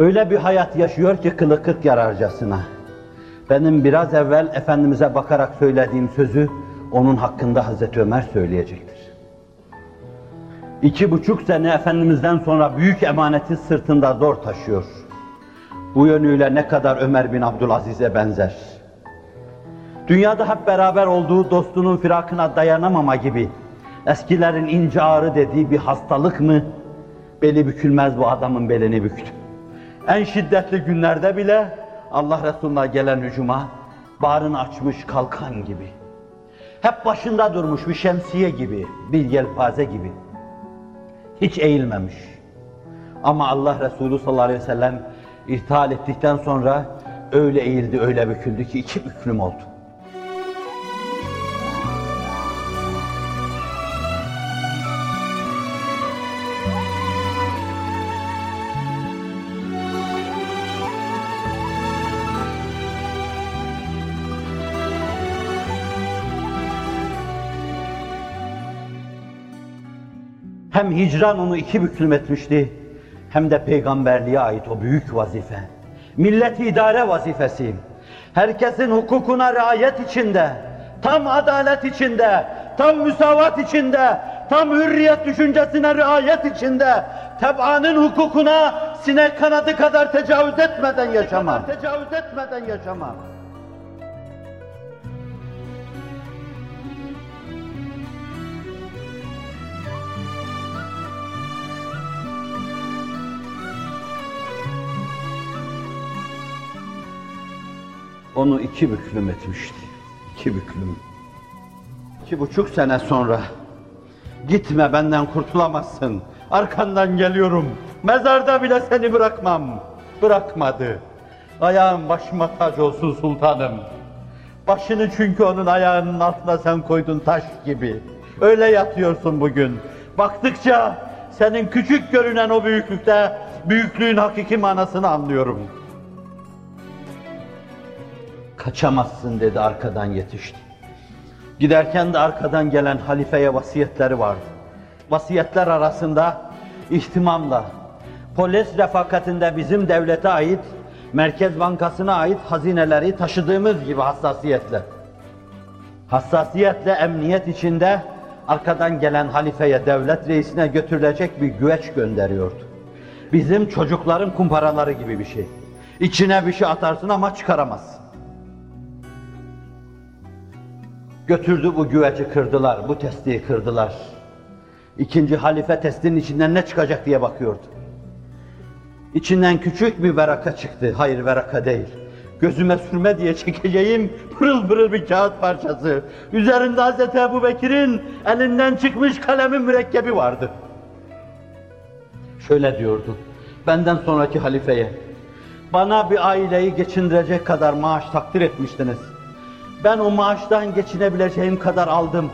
Öyle bir hayat yaşıyor ki kılı kırk yararcasına. Benim biraz evvel Efendimiz'e bakarak söylediğim sözü onun hakkında Hazreti Ömer söyleyecektir. İki buçuk sene Efendimiz'den sonra büyük emaneti sırtında zor taşıyor. Bu yönüyle ne kadar Ömer bin Abdülaziz'e benzer. Dünyada hep beraber olduğu dostunun firakına dayanamama gibi eskilerin ince ağrı dediği bir hastalık mı? Beli bükülmez bu adamın belini büktü. En şiddetli günlerde bile Allah Resulü'ne gelen hücuma bağrını açmış kalkan gibi. Hep başında durmuş bir şemsiye gibi, bir yelpaze gibi. Hiç eğilmemiş. Ama Allah Resulü sallallahu aleyhi ve sellem irtihal ettikten sonra öyle eğildi, öyle büküldü ki iki büklüm oldu. Hem hicran onu iki büklüm etmişti, hem de peygamberliğe ait o büyük vazife. Milleti idare vazifesi. Herkesin hukukuna riayet içinde, tam adalet içinde, tam müsavat içinde, tam hürriyet düşüncesine riayet içinde, teb'anın hukukuna sinek kanadı kadar tecavüz etmeden yaşamak. Tecavüz etmeden yaşamak. Onu iki büklüm etmişti. İki büklüm. İki buçuk sene sonra gitme benden kurtulamazsın. Arkandan geliyorum. Mezarda bile seni bırakmam. Bırakmadı. Ayağın başıma tac olsun sultanım. Başını çünkü onun ayağının altına sen koydun taş gibi. Öyle yatıyorsun bugün. Baktıkça senin küçük görünen o büyüklükte büyüklüğün hakiki manasını anlıyorum. Kaçamazsın dedi arkadan yetişti. Giderken de arkadan gelen halifeye vasiyetleri vardı. Vasiyetler arasında ihtimamla, polis refakatinde bizim devlete ait, Merkez Bankası'na ait hazineleri taşıdığımız gibi hassasiyetle. Hassasiyetle emniyet içinde arkadan gelen halifeye, devlet reisine götürülecek bir güveç gönderiyordu. Bizim çocukların kumparaları gibi bir şey. İçine bir şey atarsın ama çıkaramazsın. Götürdü bu güveci kırdılar, bu testiyi kırdılar. İkinci halife testinin içinden ne çıkacak diye bakıyordu. İçinden küçük bir veraka çıktı. Hayır veraka değil. Gözüme sürme diye çekeceğim pırıl pırıl bir kağıt parçası. Üzerinde Hz. Ebu Bekir'in elinden çıkmış kalemin mürekkebi vardı. Şöyle diyordu. Benden sonraki halifeye. Bana bir aileyi geçindirecek kadar maaş takdir etmiştiniz. Ben o maaştan geçinebileceğim kadar aldım.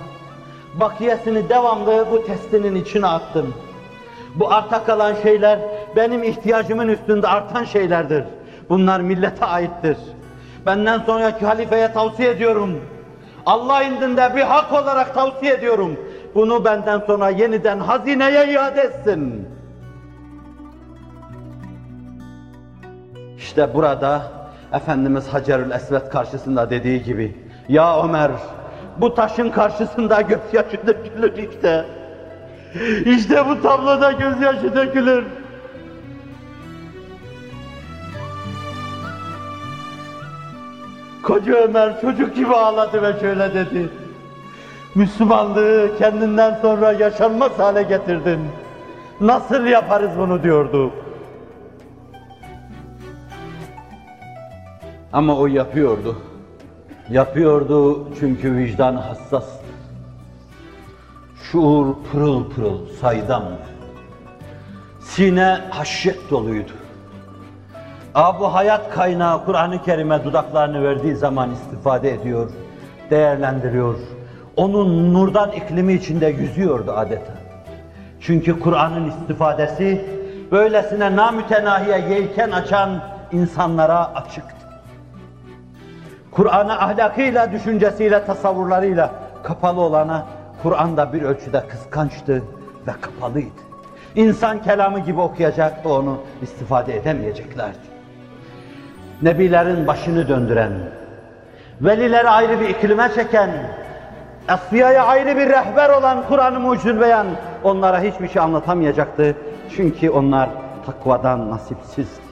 Bakiyesini devamlı bu testinin içine attım. Bu arta kalan şeyler benim ihtiyacımın üstünde artan şeylerdir. Bunlar millete aittir. Benden sonraki halifeye tavsiye ediyorum. Allah indinde bir hak olarak tavsiye ediyorum. Bunu benden sonra yeniden hazineye iade etsin. İşte burada Efendimiz Hacerül Esved karşısında dediği gibi Ya Ömer bu taşın karşısında gözyaşı dökülür işte. İşte bu tabloda gözyaşı dökülür. Koca Ömer çocuk gibi ağladı ve şöyle dedi. Müslümanlığı kendinden sonra yaşanmaz hale getirdin. Nasıl yaparız bunu diyordu. Ama o yapıyordu. Yapıyordu çünkü vicdan hassas. Şuur pırıl pırıl, saydamdı. Sine haşyet doluydu. Aa, bu hayat kaynağı Kur'an-ı Kerim'e dudaklarını verdiği zaman istifade ediyor, değerlendiriyor. Onun nurdan iklimi içinde yüzüyordu adeta. Çünkü Kur'an'ın istifadesi böylesine namütenahiye yelken açan insanlara açıktı. Kur'an'a ahlakıyla, düşüncesiyle, tasavvurlarıyla kapalı olana Kur'an da bir ölçüde kıskançtı ve kapalıydı. insan kelamı gibi okuyacak da onu istifade edemeyeceklerdi. Nebilerin başını döndüren, velileri ayrı bir iklime çeken, Asfiya'ya ayrı bir rehber olan Kur'an-ı Mucizül Beyan onlara hiçbir şey anlatamayacaktı. Çünkü onlar takvadan nasipsizdi.